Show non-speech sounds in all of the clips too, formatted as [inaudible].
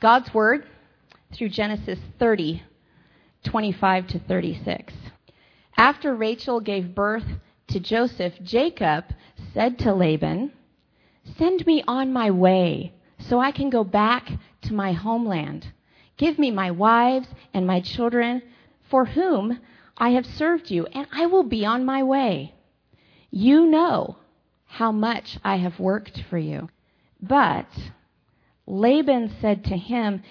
God's Word through Genesis 30, 25 to 36. After Rachel gave birth to Joseph, Jacob said to Laban, Send me on my way so I can go back to my homeland. Give me my wives and my children for whom I have served you, and I will be on my way. You know how much I have worked for you. But Laban said to him,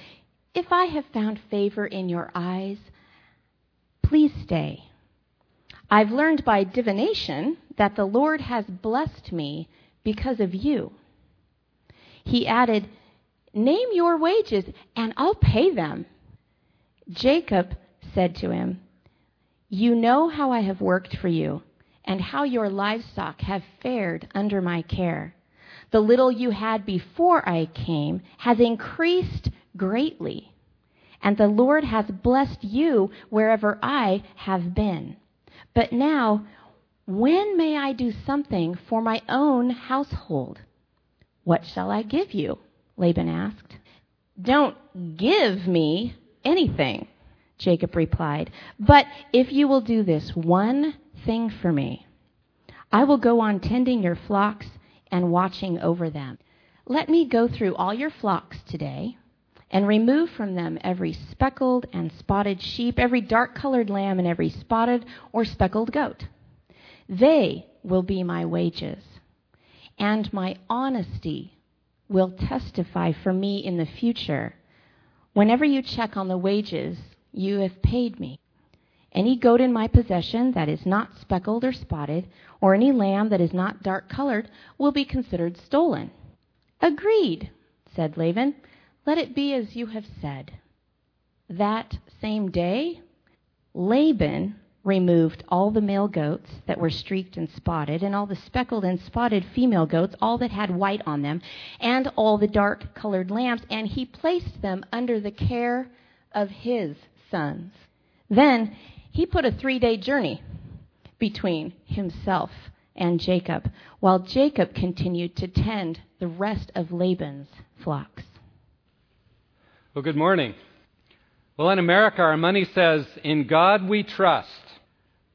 If I have found favor in your eyes, please stay. I've learned by divination that the Lord has blessed me because of you. He added, Name your wages, and I'll pay them. Jacob said to him, You know how I have worked for you, and how your livestock have fared under my care. The little you had before I came has increased greatly, and the Lord has blessed you wherever I have been. But now, when may I do something for my own household? What shall I give you? Laban asked. Don't give me anything, Jacob replied. But if you will do this one thing for me, I will go on tending your flocks and watching over them. Let me go through all your flocks today and remove from them every speckled and spotted sheep, every dark colored lamb, and every spotted or speckled goat. They will be my wages, and my honesty will testify for me in the future. Whenever you check on the wages you have paid me. Any goat in my possession that is not speckled or spotted, or any lamb that is not dark colored, will be considered stolen. Agreed, said Laban. Let it be as you have said. That same day, Laban removed all the male goats that were streaked and spotted, and all the speckled and spotted female goats, all that had white on them, and all the dark colored lambs, and he placed them under the care of his sons. Then he put a three day journey between himself and Jacob, while Jacob continued to tend the rest of Laban's flocks. Well, good morning. Well, in America, our money says, In God we trust.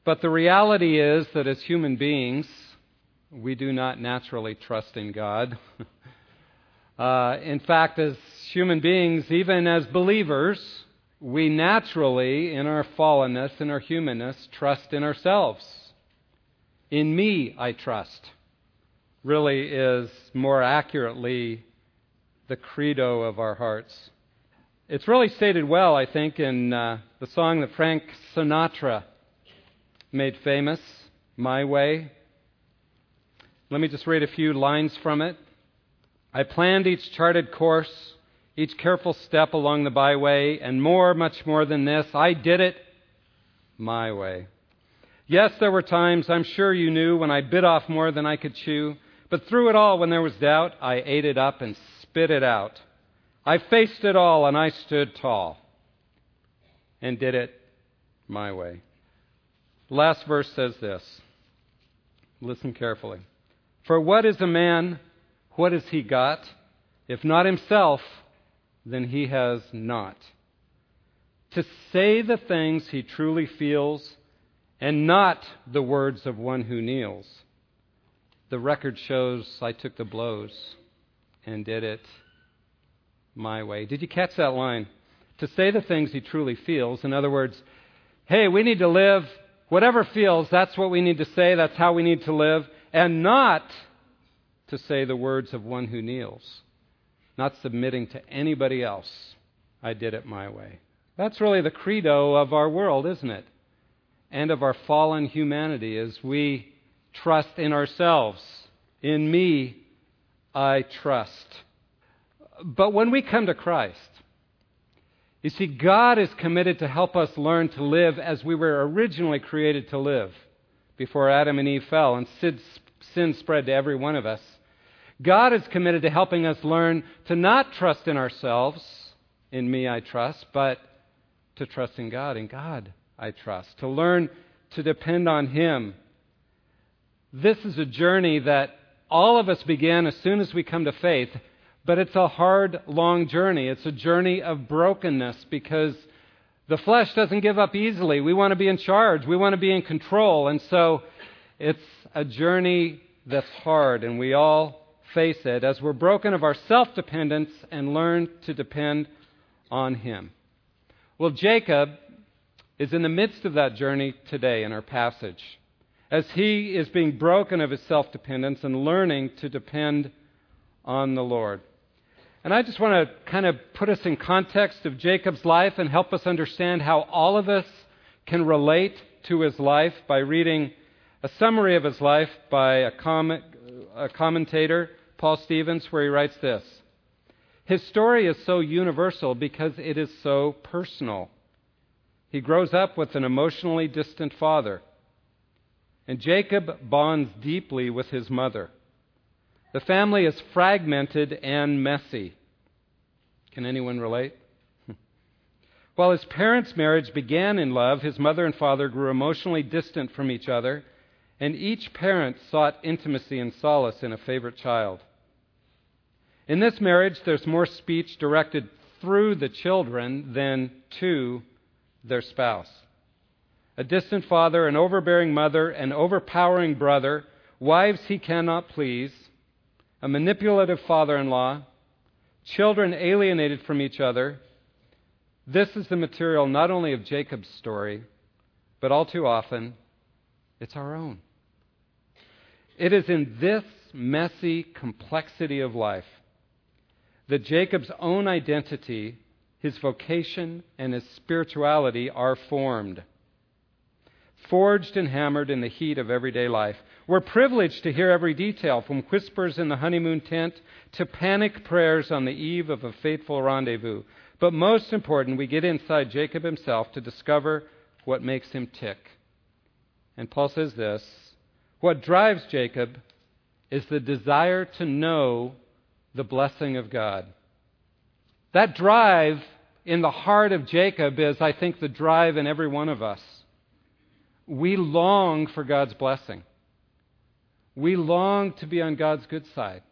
But the reality is that as human beings, we do not naturally trust in God. [laughs] uh, in fact, as human beings, even as believers, we naturally, in our fallenness, in our humanness, trust in ourselves. In me, I trust, really is more accurately the credo of our hearts. It's really stated well, I think, in uh, the song that Frank Sinatra made famous, My Way. Let me just read a few lines from it. I planned each charted course each careful step along the byway, and more, much more than this, I did it my way. Yes, there were times, I'm sure you knew, when I bit off more than I could chew, but through it all, when there was doubt, I ate it up and spit it out. I faced it all, and I stood tall and did it my way. Last verse says this. Listen carefully. For what is a man? What has he got? If not himself, than he has not. To say the things he truly feels and not the words of one who kneels. The record shows I took the blows and did it my way. Did you catch that line? To say the things he truly feels. In other words, hey, we need to live whatever feels, that's what we need to say, that's how we need to live, and not to say the words of one who kneels not submitting to anybody else. I did it my way. That's really the credo of our world, isn't it? And of our fallen humanity as we trust in ourselves. In me, I trust. But when we come to Christ, you see, God is committed to help us learn to live as we were originally created to live before Adam and Eve fell and sin spread to every one of us. God is committed to helping us learn to not trust in ourselves, in me I trust, but to trust in God. In God I trust. To learn to depend on Him. This is a journey that all of us begin as soon as we come to faith, But it's a hard, long journey. It's a journey of brokenness because the flesh doesn't give up easily. We want to be in charge, we want to be in control. And so it's a journey that's hard, and we all face it as we're broken of our self dependence and learn to depend on Him. Well, Jacob is in the midst of that journey today in our passage as he is being broken of his self dependence and learning to depend on the Lord. And I just want to kind of put us in context of Jacob's life and help us understand how all of us can relate to his life by reading a summary of his life by a, com- a commentator, Paul Stevens, where he writes this His story is so universal because it is so personal. He grows up with an emotionally distant father, and Jacob bonds deeply with his mother. The family is fragmented and messy. Can anyone relate? [laughs] While his parents' marriage began in love, his mother and father grew emotionally distant from each other, and each parent sought intimacy and solace in a favorite child. In this marriage, there's more speech directed through the children than to their spouse. A distant father, an overbearing mother, an overpowering brother, wives he cannot please, a manipulative father in law, children alienated from each other. This is the material not only of Jacob's story, but all too often, it's our own. It is in this messy complexity of life that Jacob's own identity, his vocation, and his spirituality are formed forged and hammered in the heat of everyday life. We're privileged to hear every detail, from whispers in the honeymoon tent to panic prayers on the eve of a fateful rendezvous. But most important, we get inside Jacob himself to discover what makes him tick. And Paul says this What drives Jacob is the desire to know the blessing of God. That drive in the heart of Jacob is, I think, the drive in every one of us we long for God's blessing. We long to be on God's good side.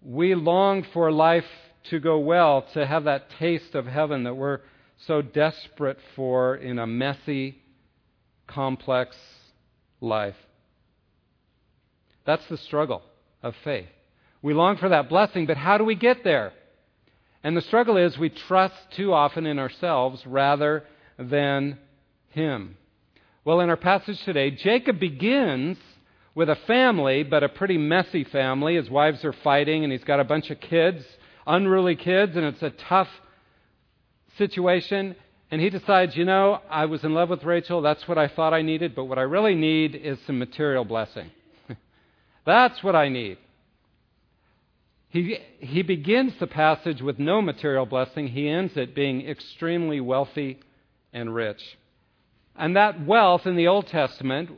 We long for life to go well, to have that taste of heaven that we're so desperate for in a messy, complex life. That's the struggle of faith. We long for that blessing, but how do we get there? And the struggle is we trust too often in ourselves rather than Him. Well, in our passage today, Jacob begins with a family, but a pretty messy family. His wives are fighting, and he's got a bunch of kids, unruly kids, and it's a tough situation. And he decides, you know, I was in love with Rachel. That's what I thought I needed, but what I really need is some material blessing. That's what I need. He, he begins the passage with no material blessing. He ends it being extremely wealthy and rich. And that wealth in the Old Testament,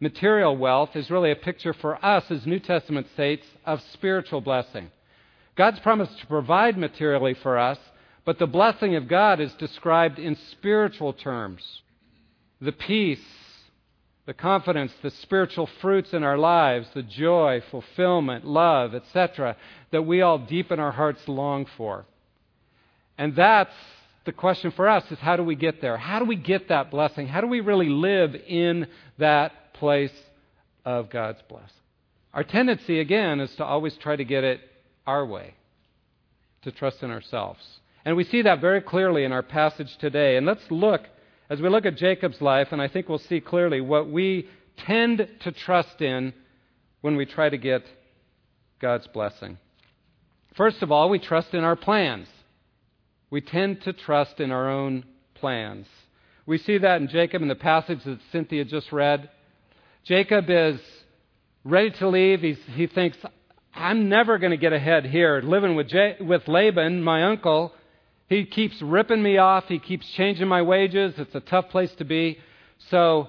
material wealth, is really a picture for us as New Testament saints of spiritual blessing. God's promised to provide materially for us, but the blessing of God is described in spiritual terms. The peace, the confidence, the spiritual fruits in our lives, the joy, fulfillment, love, etc., that we all deep in our hearts long for. And that's the question for us is how do we get there? How do we get that blessing? How do we really live in that place of God's blessing? Our tendency, again, is to always try to get it our way, to trust in ourselves. And we see that very clearly in our passage today. And let's look, as we look at Jacob's life, and I think we'll see clearly what we tend to trust in when we try to get God's blessing. First of all, we trust in our plans we tend to trust in our own plans. We see that in Jacob in the passage that Cynthia just read. Jacob is ready to leave. He's, he thinks, I'm never going to get ahead here. Living with, J- with Laban, my uncle, he keeps ripping me off. He keeps changing my wages. It's a tough place to be. So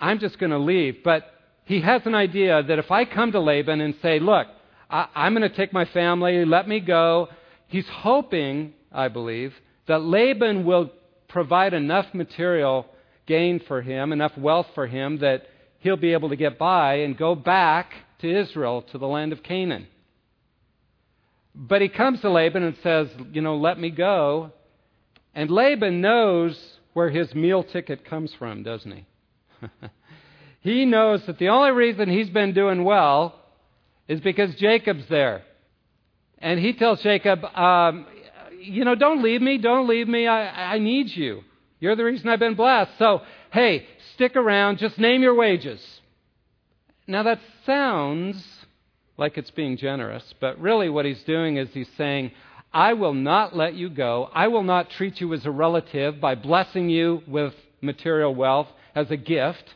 I'm just going to leave. But he has an idea that if I come to Laban and say, Look, I, I'm going to take my family, let me go, he's hoping I believe, that Laban will provide enough material gain for him, enough wealth for him, that he'll be able to get by and go back to Israel, to the land of Canaan. But he comes to Laban and says, You know, let me go. And Laban knows where his meal ticket comes from, doesn't he? [laughs] he knows that the only reason he's been doing well is because Jacob's there. And he tells Jacob, um, You know, don't leave me, don't leave me. I, I need you. You're the reason I've been blessed. So, hey, stick around, just name your wages. Now, that sounds like it's being generous, but really what he's doing is he's saying, I will not let you go. I will not treat you as a relative by blessing you with material wealth as a gift.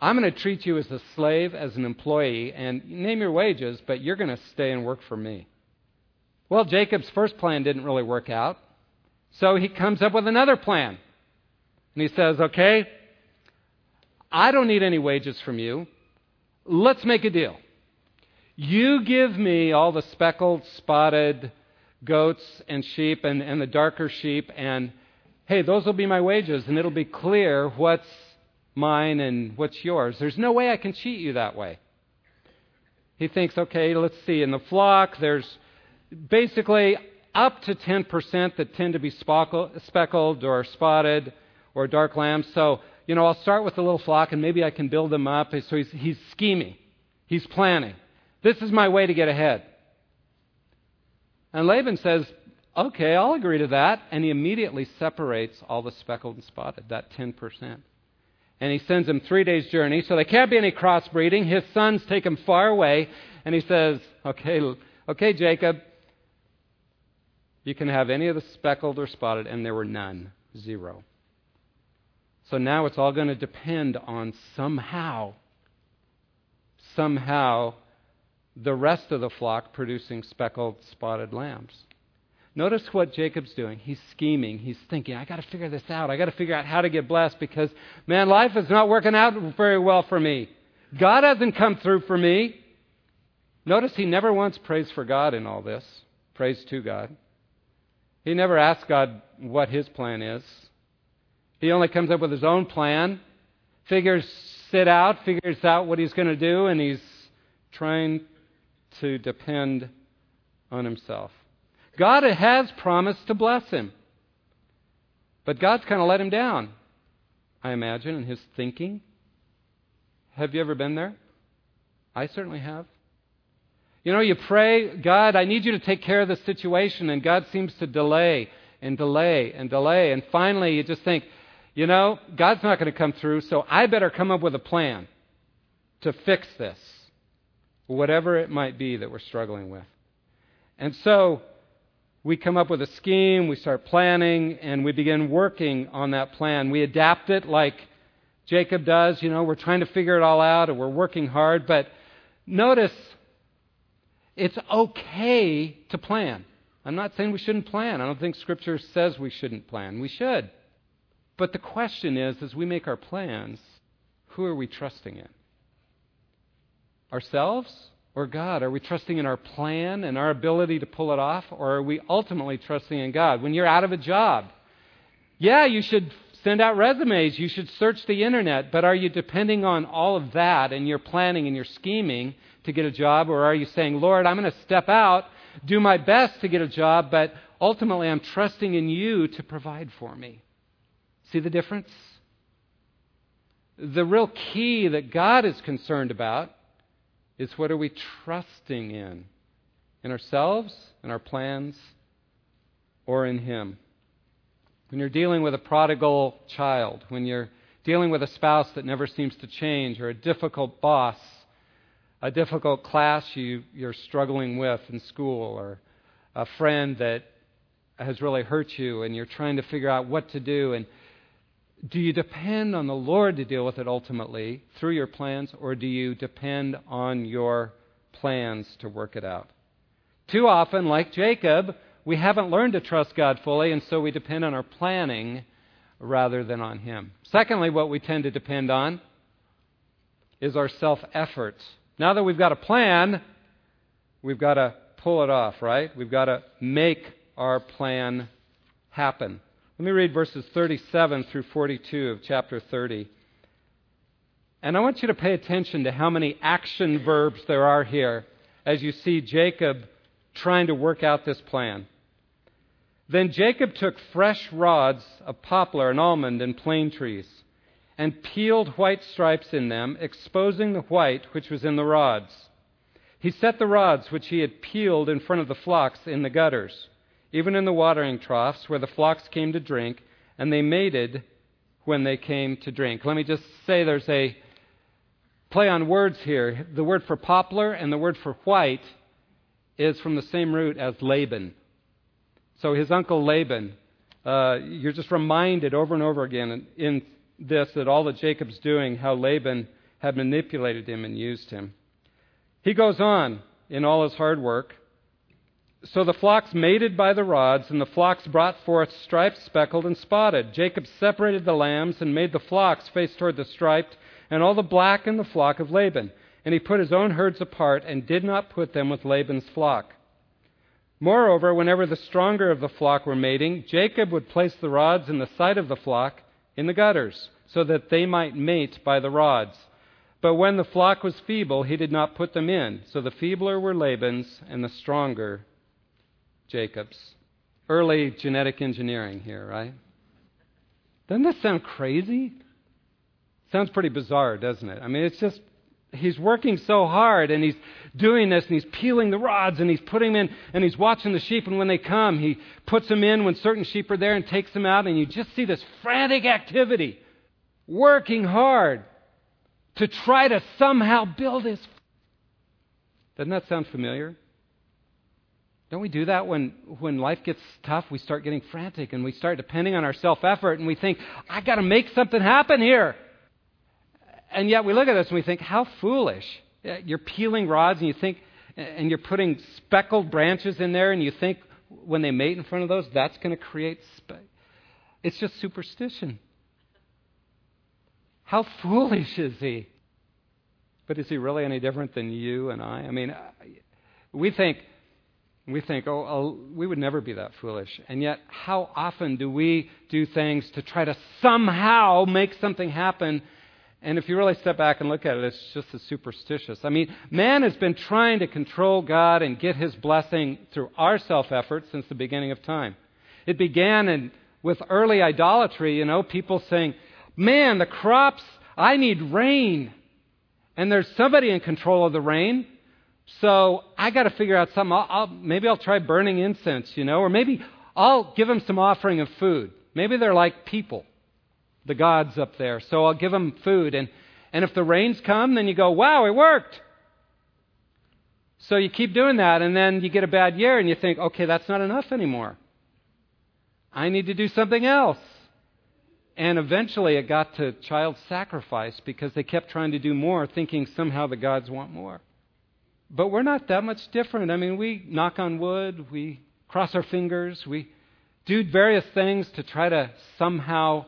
I'm going to treat you as a slave, as an employee, and name your wages, but you're going to stay and work for me. Well, Jacob's first plan didn't really work out. So he comes up with another plan. And he says, Okay, I don't need any wages from you. Let's make a deal. You give me all the speckled, spotted goats and sheep and, and the darker sheep, and hey, those will be my wages, and it'll be clear what's mine and what's yours. There's no way I can cheat you that way. He thinks, okay, let's see. In the flock, there's basically up to 10% that tend to be speckled or spotted or dark lambs. So, you know, I'll start with the little flock and maybe I can build them up. So he's, he's scheming, he's planning. This is my way to get ahead. And Laban says, Okay, I'll agree to that. And he immediately separates all the speckled and spotted, that 10%. And he sends them three days' journey, so there can't be any crossbreeding. His sons take him far away, and he says, Okay, okay, Jacob, you can have any of the speckled or spotted, and there were none. Zero. So now it's all going to depend on somehow, somehow the rest of the flock producing speckled, spotted lambs. Notice what Jacob's doing. He's scheming. He's thinking, I got to figure this out. I got to figure out how to get blessed because, man, life is not working out very well for me. God hasn't come through for me. Notice he never once prays for God in all this, prays to God. He never asks God what his plan is. He only comes up with his own plan, figures it out, figures out what he's going to do, and he's trying to depend on himself. God has promised to bless him. But God's kind of let him down, I imagine, in his thinking. Have you ever been there? I certainly have. You know, you pray, God, I need you to take care of this situation, and God seems to delay and delay and delay. And finally, you just think, you know, God's not going to come through, so I better come up with a plan to fix this whatever it might be that we're struggling with. And so we come up with a scheme, we start planning, and we begin working on that plan. We adapt it like Jacob does. You know, we're trying to figure it all out and we're working hard. But notice it's okay to plan. I'm not saying we shouldn't plan. I don't think Scripture says we shouldn't plan. We should. But the question is as we make our plans, who are we trusting in? Ourselves or God? Are we trusting in our plan and our ability to pull it off? Or are we ultimately trusting in God? When you're out of a job, yeah, you should send out resumes, you should search the internet, but are you depending on all of that and your planning and your scheming to get a job? Or are you saying, Lord, I'm going to step out, do my best to get a job, but ultimately I'm trusting in you to provide for me? See the difference? The real key that God is concerned about is what are we trusting in? In ourselves, in our plans, or in Him? When you're dealing with a prodigal child, when you're dealing with a spouse that never seems to change, or a difficult boss, a difficult class you, you're struggling with in school, or a friend that has really hurt you and you're trying to figure out what to do and do you depend on the Lord to deal with it ultimately through your plans, or do you depend on your plans to work it out? Too often, like Jacob, we haven't learned to trust God fully, and so we depend on our planning rather than on Him. Secondly, what we tend to depend on is our self efforts. Now that we've got a plan, we've got to pull it off, right? We've got to make our plan happen. Let me read verses 37 through 42 of chapter 30. And I want you to pay attention to how many action verbs there are here as you see Jacob trying to work out this plan. Then Jacob took fresh rods of poplar and almond and plane trees, and peeled white stripes in them, exposing the white which was in the rods. He set the rods which he had peeled in front of the flocks in the gutters, even in the watering troughs where the flocks came to drink, and they mated when they came to drink. Let me just say there's a play on words here. The word for poplar and the word for white is from the same root as Laban. So his uncle Laban, uh, you're just reminded over and over again in, in this that all that Jacob's doing, how Laban had manipulated him and used him. He goes on in all his hard work. So the flocks mated by the rods, and the flocks brought forth striped, speckled, and spotted. Jacob separated the lambs and made the flocks face toward the striped, and all the black in the flock of Laban. And he put his own herds apart and did not put them with Laban's flock. Moreover, whenever the stronger of the flock were mating, Jacob would place the rods in the sight of the flock in the gutters, so that they might mate by the rods. But when the flock was feeble, he did not put them in. So the feebler were Laban's, and the stronger Jacob's. Early genetic engineering here, right? Doesn't this sound crazy? Sounds pretty bizarre, doesn't it? I mean, it's just he's working so hard and he's doing this and he's peeling the rods and he's putting them in and he's watching the sheep and when they come he puts them in when certain sheep are there and takes them out and you just see this frantic activity working hard to try to somehow build his doesn't that sound familiar don't we do that when, when life gets tough? We start getting frantic and we start depending on our self effort and we think, I've got to make something happen here. And yet we look at this and we think, how foolish. You're peeling rods and you think, and you're putting speckled branches in there and you think when they mate in front of those, that's going to create. Spe- it's just superstition. How foolish is he? But is he really any different than you and I? I mean, we think, we think, oh, oh, we would never be that foolish. And yet, how often do we do things to try to somehow make something happen and if you really step back and look at it, it's just as superstitious. I mean, man has been trying to control God and get his blessing through our self effort since the beginning of time. It began in, with early idolatry, you know, people saying, Man, the crops, I need rain. And there's somebody in control of the rain. So I got to figure out something. I'll, I'll, maybe I'll try burning incense, you know, or maybe I'll give them some offering of food. Maybe they're like people the gods up there. So I'll give them food. And, and if the rains come, then you go, wow, it worked. So you keep doing that, and then you get a bad year, and you think, okay, that's not enough anymore. I need to do something else. And eventually it got to child sacrifice because they kept trying to do more, thinking somehow the gods want more. But we're not that much different. I mean, we knock on wood, we cross our fingers, we do various things to try to somehow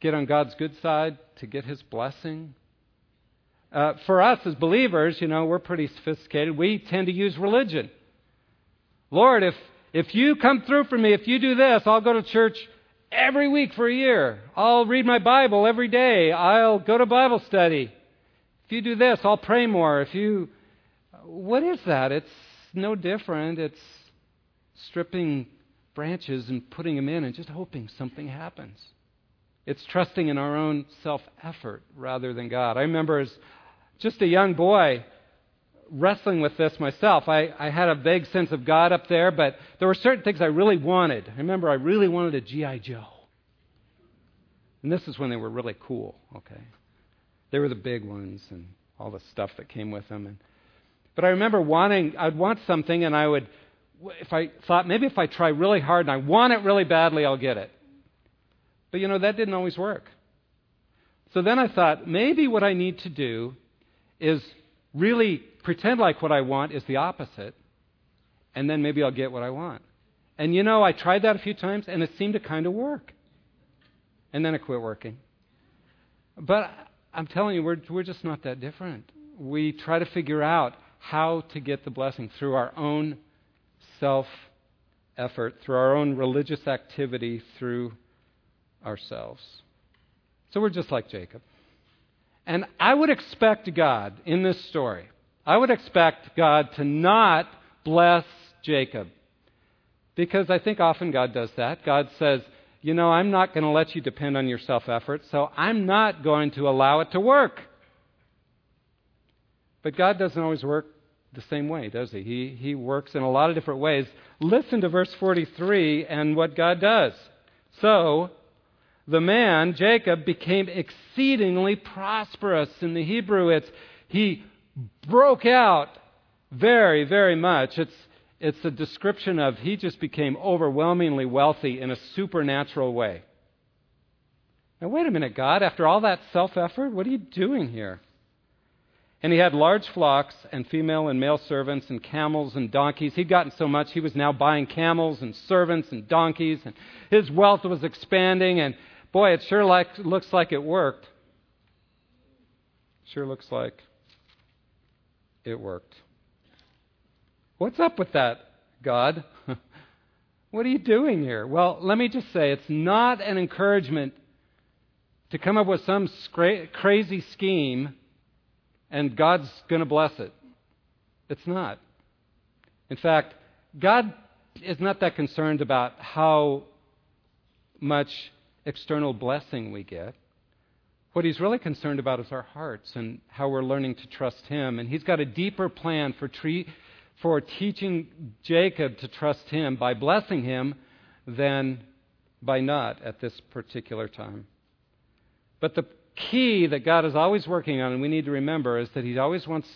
get on God's good side, to get His blessing. Uh, for us as believers, you know, we're pretty sophisticated. We tend to use religion. Lord, if, if you come through for me, if you do this, I'll go to church every week for a year. I'll read my Bible every day. I'll go to Bible study. If you do this, I'll pray more. If you. What is that? It's no different. It's stripping branches and putting them in and just hoping something happens. It's trusting in our own self effort rather than God. I remember as just a young boy wrestling with this myself. I, I had a vague sense of God up there, but there were certain things I really wanted. I remember I really wanted a G.I. Joe. And this is when they were really cool, okay? They were the big ones and all the stuff that came with them. And, but I remember wanting, I'd want something and I would, if I thought maybe if I try really hard and I want it really badly, I'll get it. But you know, that didn't always work. So then I thought, maybe what I need to do is really pretend like what I want is the opposite, and then maybe I'll get what I want. And you know, I tried that a few times, and it seemed to kind of work. And then it quit working. But I'm telling you, we're, we're just not that different. We try to figure out how to get the blessing through our own self effort, through our own religious activity, through ourselves. So we're just like Jacob. And I would expect God in this story, I would expect God to not bless Jacob. Because I think often God does that. God says, you know, I'm not going to let you depend on your self effort, so I'm not going to allow it to work. But God doesn't always work the same way, does he? He, he works in a lot of different ways. Listen to verse 43 and what God does. So, the man, Jacob, became exceedingly prosperous. In the Hebrew, it's he broke out very, very much. It's, it's a description of he just became overwhelmingly wealthy in a supernatural way. Now, wait a minute, God, after all that self effort, what are you doing here? And he had large flocks and female and male servants and camels and donkeys. He'd gotten so much he was now buying camels and servants and donkeys, and his wealth was expanding. And boy, it sure like, looks like it worked. Sure looks like it worked. What's up with that, God? [laughs] what are you doing here? Well, let me just say it's not an encouragement to come up with some scra- crazy scheme and God's going to bless it. It's not. In fact, God is not that concerned about how much external blessing we get. What he's really concerned about is our hearts and how we're learning to trust him. And he's got a deeper plan for, tre- for teaching Jacob to trust him by blessing him than by not at this particular time. But the key that God is always working on, and we need to remember, is that He always wants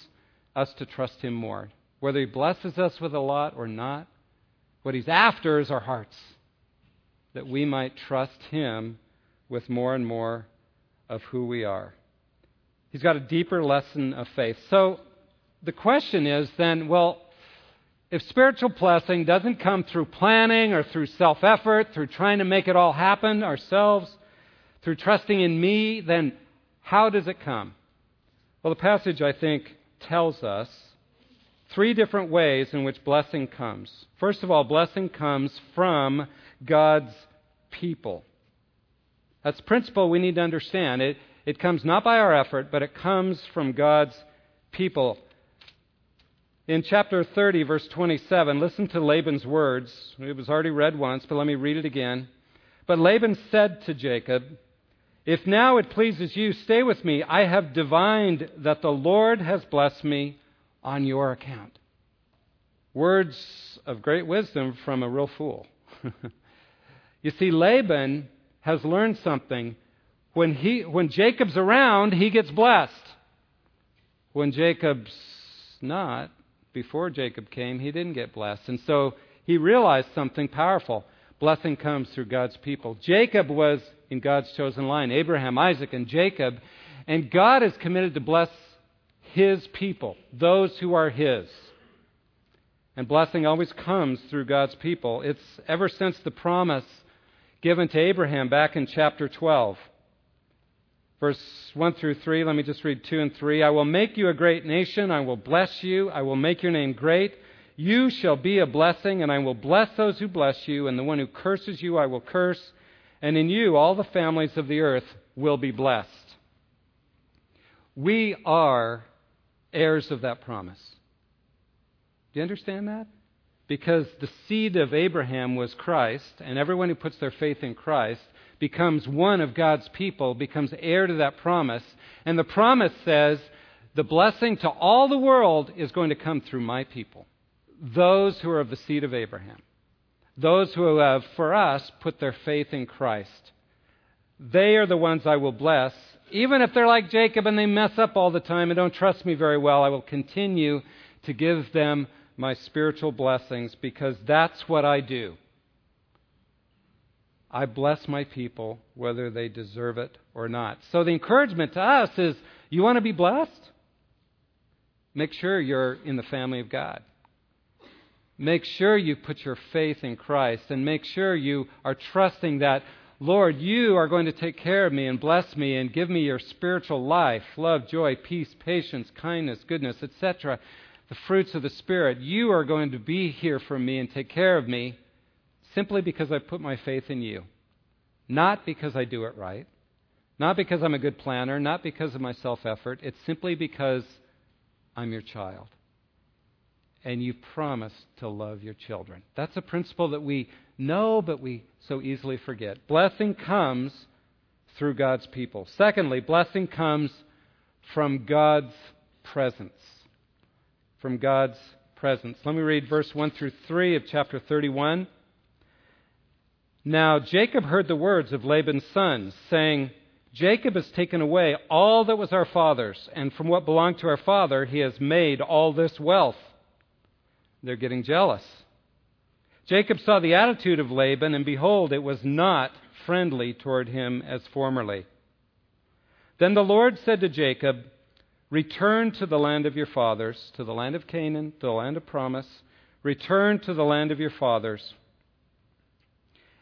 us to trust Him more. Whether He blesses us with a lot or not, what He's after is our hearts, that we might trust Him with more and more of who we are. He's got a deeper lesson of faith. So the question is then, well, if spiritual blessing doesn't come through planning or through self effort, through trying to make it all happen ourselves, through trusting in me, then how does it come? Well, the passage, I think, tells us three different ways in which blessing comes. First of all, blessing comes from God's people. That's a principle we need to understand. It, it comes not by our effort, but it comes from God's people. In chapter 30, verse 27, listen to Laban's words. It was already read once, but let me read it again. But Laban said to Jacob, if now it pleases you, stay with me. I have divined that the Lord has blessed me on your account. Words of great wisdom from a real fool. [laughs] you see, Laban has learned something. When, he, when Jacob's around, he gets blessed. When Jacob's not, before Jacob came, he didn't get blessed. And so he realized something powerful. Blessing comes through God's people. Jacob was in God's chosen line Abraham, Isaac, and Jacob. And God is committed to bless His people, those who are His. And blessing always comes through God's people. It's ever since the promise given to Abraham back in chapter 12. Verse 1 through 3, let me just read 2 and 3. I will make you a great nation. I will bless you. I will make your name great. You shall be a blessing, and I will bless those who bless you, and the one who curses you I will curse and in you all the families of the earth will be blessed. We are heirs of that promise. Do you understand that? Because the seed of Abraham was Christ, and everyone who puts their faith in Christ becomes one of God's people, becomes heir to that promise. And the promise says, the blessing to all the world is going to come through my people, those who are of the seed of Abraham those who have, for us, put their faith in Christ. They are the ones I will bless. Even if they're like Jacob and they mess up all the time and don't trust me very well, I will continue to give them my spiritual blessings because that's what I do. I bless my people whether they deserve it or not. So the encouragement to us is you want to be blessed? Make sure you're in the family of God. Make sure you put your faith in Christ and make sure you are trusting that, Lord, you are going to take care of me and bless me and give me your spiritual life love, joy, peace, patience, kindness, goodness, etc. The fruits of the Spirit. You are going to be here for me and take care of me simply because I put my faith in you. Not because I do it right. Not because I'm a good planner. Not because of my self effort. It's simply because I'm your child and you promised to love your children. That's a principle that we know, but we so easily forget. Blessing comes through God's people. Secondly, blessing comes from God's presence. From God's presence. Let me read verse 1 through 3 of chapter 31. Now Jacob heard the words of Laban's sons, saying, Jacob has taken away all that was our father's, and from what belonged to our father, he has made all this wealth. They're getting jealous. Jacob saw the attitude of Laban, and behold, it was not friendly toward him as formerly. Then the Lord said to Jacob, Return to the land of your fathers, to the land of Canaan, to the land of promise. Return to the land of your fathers,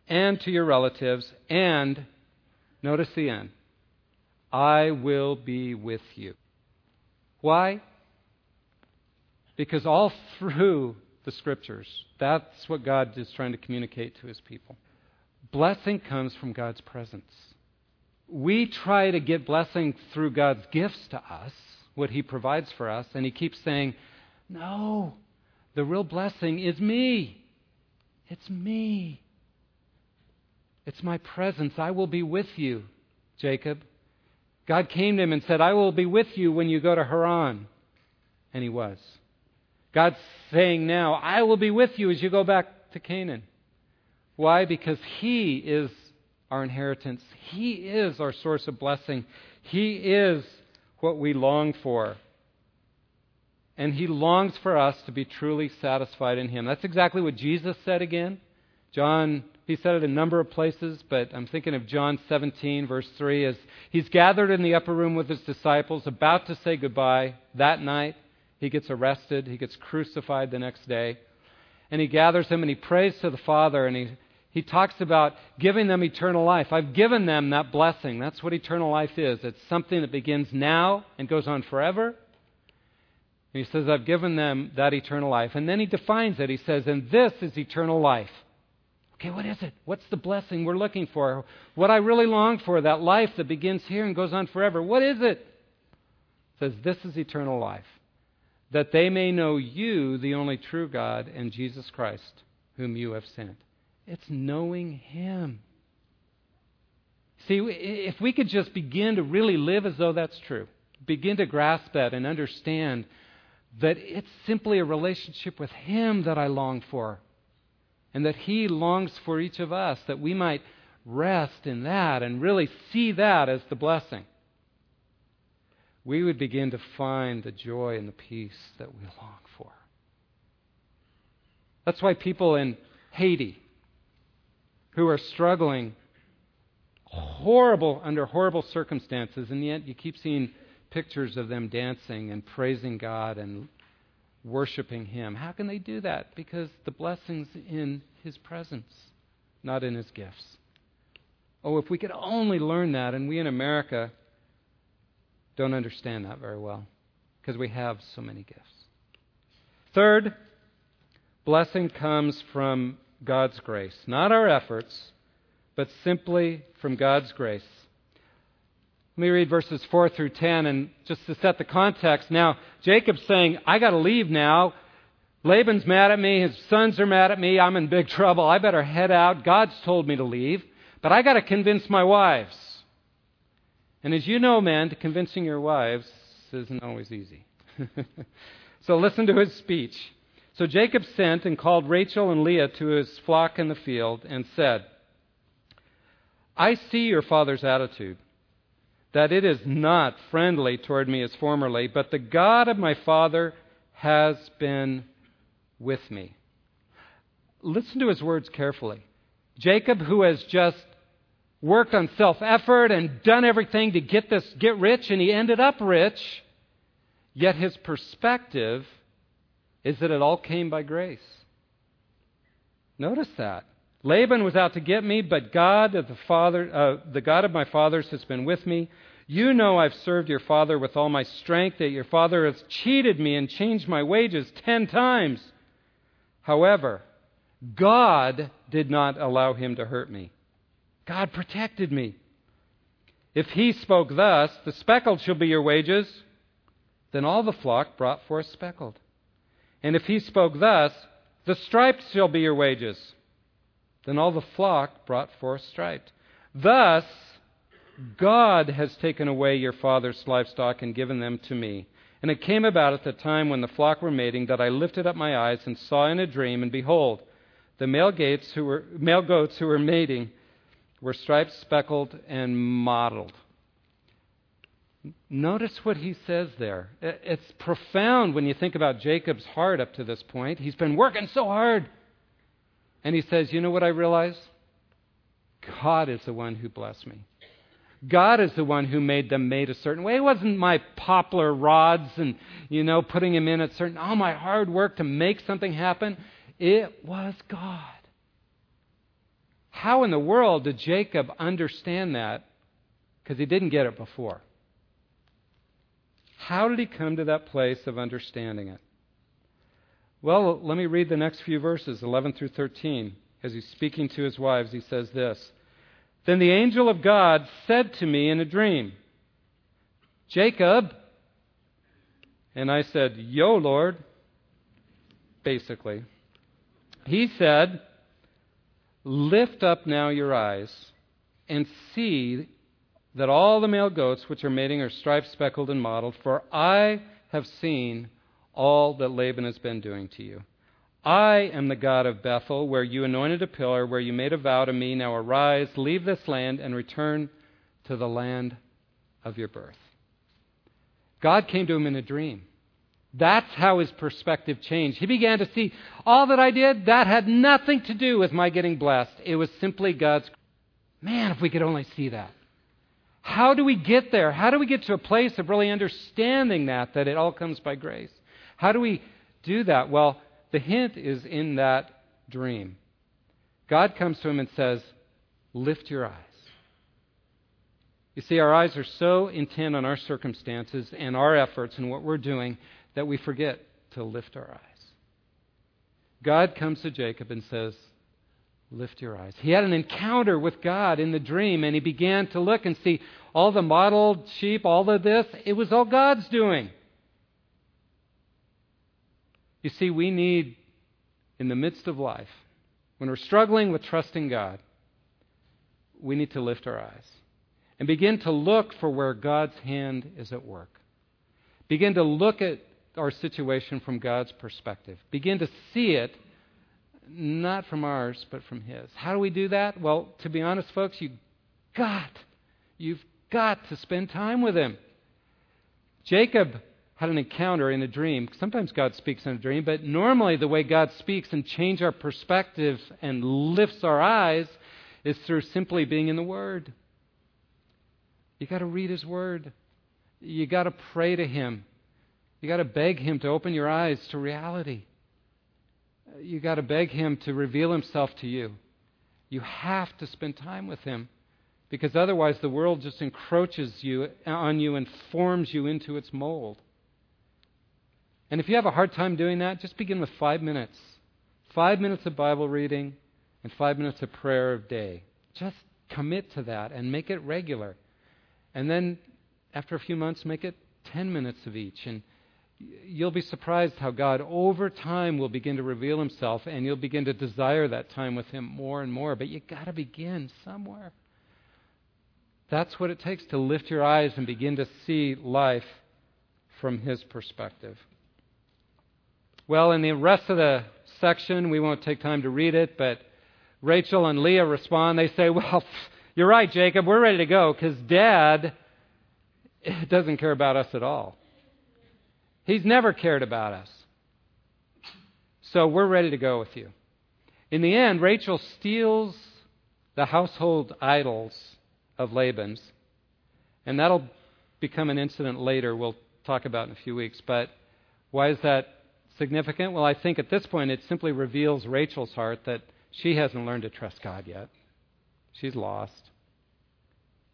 and to your relatives, and, notice the end, I will be with you. Why? Because all through the scriptures, that's what God is trying to communicate to his people. Blessing comes from God's presence. We try to get blessing through God's gifts to us, what He provides for us, and He keeps saying, No, the real blessing is me. It's me. It's my presence. I will be with you, Jacob. God came to him and said, I will be with you when you go to Haran. And he was. God's saying now, I will be with you as you go back to Canaan. Why? Because He is our inheritance. He is our source of blessing. He is what we long for. And He longs for us to be truly satisfied in Him. That's exactly what Jesus said again. John, he said it a number of places, but I'm thinking of John 17, verse 3, as he's gathered in the upper room with his disciples, about to say goodbye that night. He gets arrested, he gets crucified the next day. And he gathers them and he prays to the Father and he he talks about giving them eternal life. I've given them that blessing. That's what eternal life is. It's something that begins now and goes on forever. And he says, I've given them that eternal life. And then he defines it. He says, and this is eternal life. Okay, what is it? What's the blessing we're looking for? What I really long for, that life that begins here and goes on forever. What is it? It says, This is eternal life. That they may know you, the only true God, and Jesus Christ, whom you have sent. It's knowing Him. See, if we could just begin to really live as though that's true, begin to grasp that and understand that it's simply a relationship with Him that I long for, and that He longs for each of us, that we might rest in that and really see that as the blessing, we would begin to find the joy and the peace that we long for. That's why people in Haiti, who are struggling horrible under horrible circumstances, and yet you keep seeing pictures of them dancing and praising God and worshiping Him. How can they do that? Because the blessing's in His presence, not in His gifts. Oh, if we could only learn that, and we in America don't understand that very well because we have so many gifts. Third, blessing comes from God's grace. Not our efforts, but simply from God's grace. Let me read verses 4 through 10, and just to set the context. Now, Jacob's saying, I got to leave now. Laban's mad at me. His sons are mad at me. I'm in big trouble. I better head out. God's told me to leave, but I got to convince my wives. And as you know, men, convincing your wives isn't always easy. [laughs] so listen to his speech. So Jacob sent and called Rachel and Leah to his flock in the field and said, I see your father's attitude, that it is not friendly toward me as formerly, but the God of my father has been with me. Listen to his words carefully. Jacob, who has just worked on self effort and done everything to get this get rich and he ended up rich yet his perspective is that it all came by grace. Notice that. Laban was out to get me, but God of the Father, uh, the God of my fathers, has been with me. You know I've served your father with all my strength, that your father has cheated me and changed my wages ten times. However, God did not allow him to hurt me. God protected me. If he spoke thus, the speckled shall be your wages, then all the flock brought forth speckled. And if he spoke thus, The stripes shall be your wages, then all the flock brought forth stripes. Thus, God has taken away your father's livestock and given them to me. And it came about at the time when the flock were mating that I lifted up my eyes and saw in a dream, and behold, the male, gates who were, male goats who were mating were striped, speckled, and mottled. Notice what he says there. It's profound when you think about Jacob's heart up to this point. He's been working so hard. And he says, You know what I realize? God is the one who blessed me. God is the one who made them made a certain way. It wasn't my poplar rods and, you know, putting them in at certain, all my hard work to make something happen. It was God. How in the world did Jacob understand that? Because he didn't get it before. How did he come to that place of understanding it? Well, let me read the next few verses, 11 through 13. As he's speaking to his wives, he says this Then the angel of God said to me in a dream, Jacob. And I said, Yo, Lord. Basically. He said, Lift up now your eyes and see that all the male goats which are mating are striped, speckled, and mottled, for I have seen all that Laban has been doing to you. I am the God of Bethel, where you anointed a pillar, where you made a vow to me. Now arise, leave this land, and return to the land of your birth. God came to him in a dream. That's how his perspective changed. He began to see all that I did, that had nothing to do with my getting blessed. It was simply God's. Man, if we could only see that. How do we get there? How do we get to a place of really understanding that, that it all comes by grace? How do we do that? Well, the hint is in that dream. God comes to him and says, Lift your eyes. You see, our eyes are so intent on our circumstances and our efforts and what we're doing that we forget to lift our eyes. God comes to Jacob and says, Lift your eyes. He had an encounter with God in the dream, and he began to look and see all the mottled sheep, all of this. It was all God's doing. You see, we need, in the midst of life, when we're struggling with trusting God, we need to lift our eyes and begin to look for where God's hand is at work. Begin to look at our situation from God's perspective. Begin to see it not from ours, but from His. How do we do that? Well, to be honest, folks, you got, you've got to spend time with Him. Jacob had an encounter in a dream. Sometimes God speaks in a dream, but normally the way God speaks and change our perspectives and lifts our eyes is through simply being in the Word. You got to read His Word. You got to pray to Him. You got to beg Him to open your eyes to reality you got to beg Him to reveal Himself to you. You have to spend time with Him because otherwise the world just encroaches you on you and forms you into its mold. And if you have a hard time doing that, just begin with five minutes. Five minutes of Bible reading and five minutes of prayer a day. Just commit to that and make it regular. And then after a few months, make it 10 minutes of each. And you'll be surprised how God over time will begin to reveal himself and you'll begin to desire that time with him more and more. But you've got to begin somewhere. That's what it takes to lift your eyes and begin to see life from his perspective. Well, in the rest of the section, we won't take time to read it, but Rachel and Leah respond. They say, Well, [laughs] you're right, Jacob. We're ready to go because dad [laughs] doesn't care about us at all. He's never cared about us. So we're ready to go with you. In the end, Rachel steals the household idols of Laban's, and that'll become an incident later we'll talk about in a few weeks. But why is that significant? Well, I think at this point it simply reveals Rachel's heart that she hasn't learned to trust God yet. She's lost.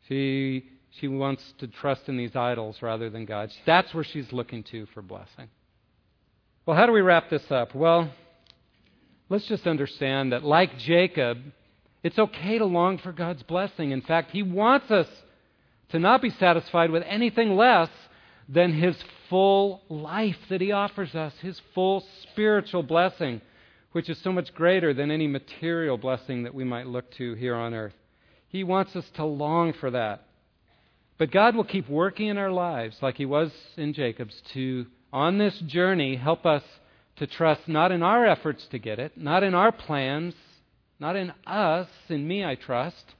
She she wants to trust in these idols rather than God. That's where she's looking to for blessing. Well, how do we wrap this up? Well, let's just understand that, like Jacob, it's okay to long for God's blessing. In fact, He wants us to not be satisfied with anything less than his full life that he offers us, his full spiritual blessing, which is so much greater than any material blessing that we might look to here on earth. He wants us to long for that. But God will keep working in our lives, like He was in Jacob's, to, on this journey, help us to trust not in our efforts to get it, not in our plans, not in us, in me I trust,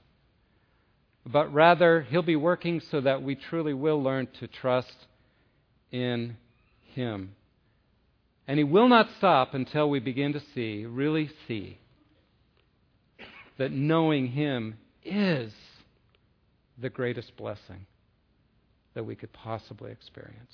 but rather He'll be working so that we truly will learn to trust in Him. And He will not stop until we begin to see, really see, that knowing Him is the greatest blessing that we could possibly experience.